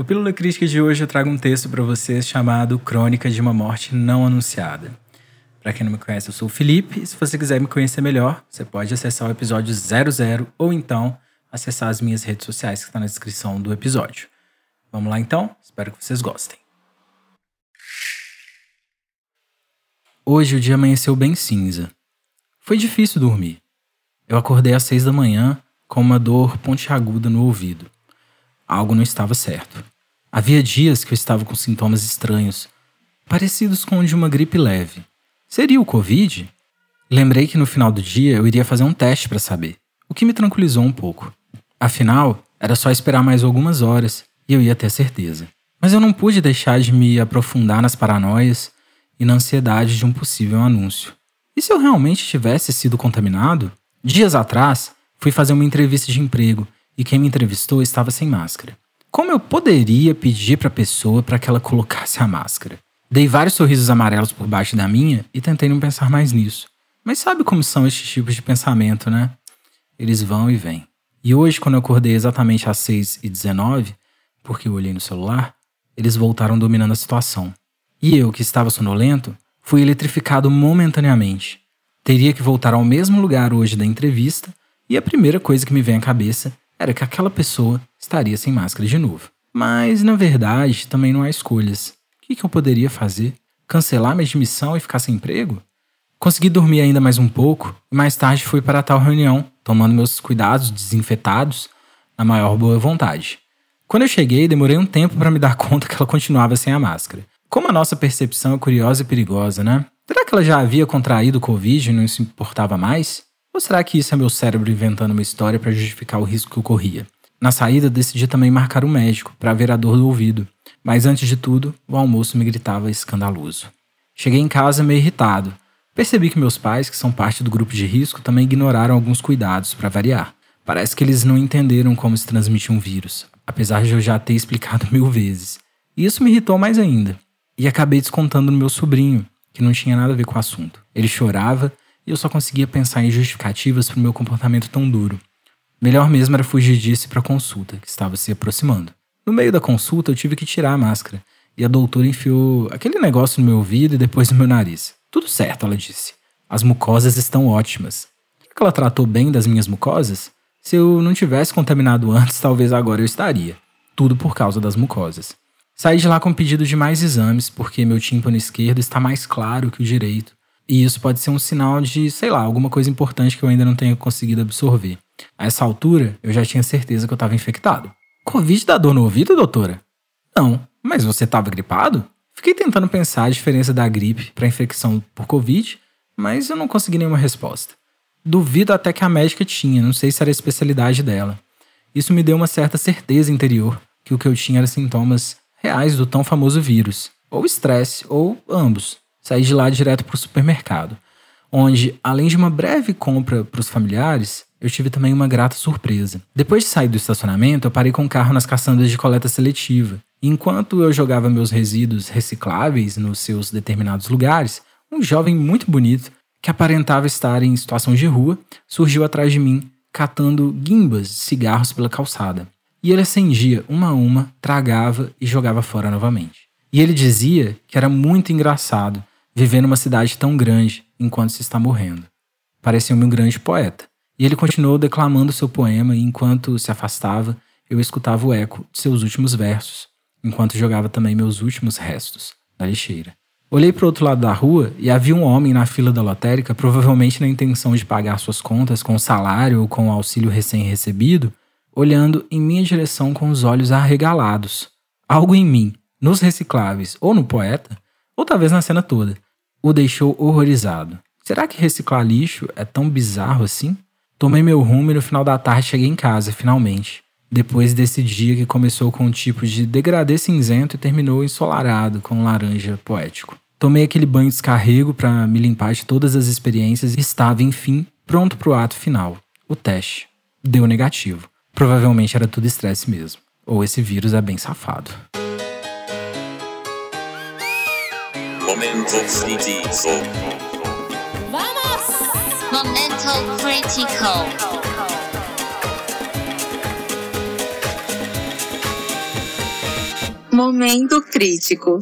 No Pílula Crítica de hoje eu trago um texto para vocês chamado Crônica de uma Morte Não Anunciada. Para quem não me conhece, eu sou o Felipe, e se você quiser me conhecer melhor, você pode acessar o episódio 00 ou então acessar as minhas redes sociais que está na descrição do episódio. Vamos lá então? Espero que vocês gostem. Hoje o dia amanheceu bem cinza. Foi difícil dormir. Eu acordei às seis da manhã com uma dor pontiaguda no ouvido. Algo não estava certo. Havia dias que eu estava com sintomas estranhos, parecidos com o de uma gripe leve. Seria o Covid? Lembrei que no final do dia eu iria fazer um teste para saber, o que me tranquilizou um pouco. Afinal, era só esperar mais algumas horas e eu ia ter certeza. Mas eu não pude deixar de me aprofundar nas paranoias e na ansiedade de um possível anúncio. E se eu realmente tivesse sido contaminado? Dias atrás, fui fazer uma entrevista de emprego e quem me entrevistou estava sem máscara. Como eu poderia pedir para a pessoa para que ela colocasse a máscara? Dei vários sorrisos amarelos por baixo da minha e tentei não pensar mais nisso. Mas sabe como são estes tipos de pensamento, né? Eles vão e vêm. E hoje, quando eu acordei exatamente às 6h19, porque eu olhei no celular, eles voltaram dominando a situação. E eu, que estava sonolento, fui eletrificado momentaneamente. Teria que voltar ao mesmo lugar hoje da entrevista, e a primeira coisa que me vem à cabeça era que aquela pessoa estaria sem máscara de novo. Mas, na verdade, também não há escolhas. O que, eu poderia fazer? Cancelar minha admissão e ficar sem emprego? Consegui dormir ainda mais um pouco e mais tarde fui para a tal reunião, tomando meus cuidados desinfetados na maior boa vontade. Quando eu cheguei, demorei um tempo para me dar conta que ela continuava sem a máscara. Como a nossa percepção é curiosa e perigosa, né? Será que ela já havia contraído o Covid e não se importava mais? Ou será que isso é meu cérebro inventando uma história para justificar o risco que eu corria? Na saída, decidi também marcar um médico para ver a dor do ouvido. Mas antes de tudo, o almoço me gritava escandaloso. Cheguei em casa meio irritado. Percebi que meus pais, que são parte do grupo de risco, também ignoraram alguns cuidados para variar. Parece que eles não entenderam como se transmite um vírus, apesar de eu já ter explicado mil vezes. E isso me irritou mais ainda. E acabei descontando no meu sobrinho, que não tinha nada a ver com o assunto. Ele chorava e eu só conseguia pensar em justificativas para o meu comportamento tão duro. Melhor mesmo era fugir disso para a consulta, que estava se aproximando. No meio da consulta, eu tive que tirar a máscara, e a doutora enfiou aquele negócio no meu ouvido e depois no meu nariz. Tudo certo, ela disse. As mucosas estão ótimas. Será que ela tratou bem das minhas mucosas? Se eu não tivesse contaminado antes, talvez agora eu estaria. Tudo por causa das mucosas. Saí de lá com pedido de mais exames, porque meu tímpano esquerdo está mais claro que o direito, e isso pode ser um sinal de, sei lá, alguma coisa importante que eu ainda não tenho conseguido absorver. A essa altura, eu já tinha certeza que eu estava infectado. Covid dá dor no ouvido, doutora? Não, mas você estava gripado? Fiquei tentando pensar a diferença da gripe para a infecção por Covid, mas eu não consegui nenhuma resposta. Duvido até que a médica tinha, não sei se era a especialidade dela. Isso me deu uma certa certeza interior que o que eu tinha era sintomas reais do tão famoso vírus, ou estresse, ou ambos. Saí de lá direto para o supermercado, onde, além de uma breve compra para os familiares, eu tive também uma grata surpresa. Depois de sair do estacionamento, eu parei com o carro nas caçandas de coleta seletiva. Enquanto eu jogava meus resíduos recicláveis nos seus determinados lugares, um jovem muito bonito, que aparentava estar em situação de rua, surgiu atrás de mim, catando guimbas de cigarros pela calçada. E ele acendia uma a uma, tragava e jogava fora novamente. E ele dizia que era muito engraçado viver numa cidade tão grande enquanto se está morrendo. Parecia-me um grande poeta. E ele continuou declamando seu poema e enquanto se afastava, eu escutava o eco de seus últimos versos, enquanto jogava também meus últimos restos na lixeira. Olhei para o outro lado da rua e havia um homem na fila da lotérica, provavelmente na intenção de pagar suas contas com salário ou com o auxílio recém-recebido, olhando em minha direção com os olhos arregalados. Algo em mim, nos recicláveis ou no poeta, ou talvez na cena toda, o deixou horrorizado. Será que reciclar lixo é tão bizarro assim? Tomei meu rumo e no final da tarde cheguei em casa, finalmente. Depois desse dia que começou com um tipo de degradê cinzento e terminou ensolarado com um laranja poético. Tomei aquele banho de descarrego para me limpar de todas as experiências e estava, enfim, pronto para o ato final. O teste. Deu negativo. Provavelmente era tudo estresse mesmo. Ou esse vírus é bem safado. Momento crítico. Vamos! Momento crítico. Momento crítico.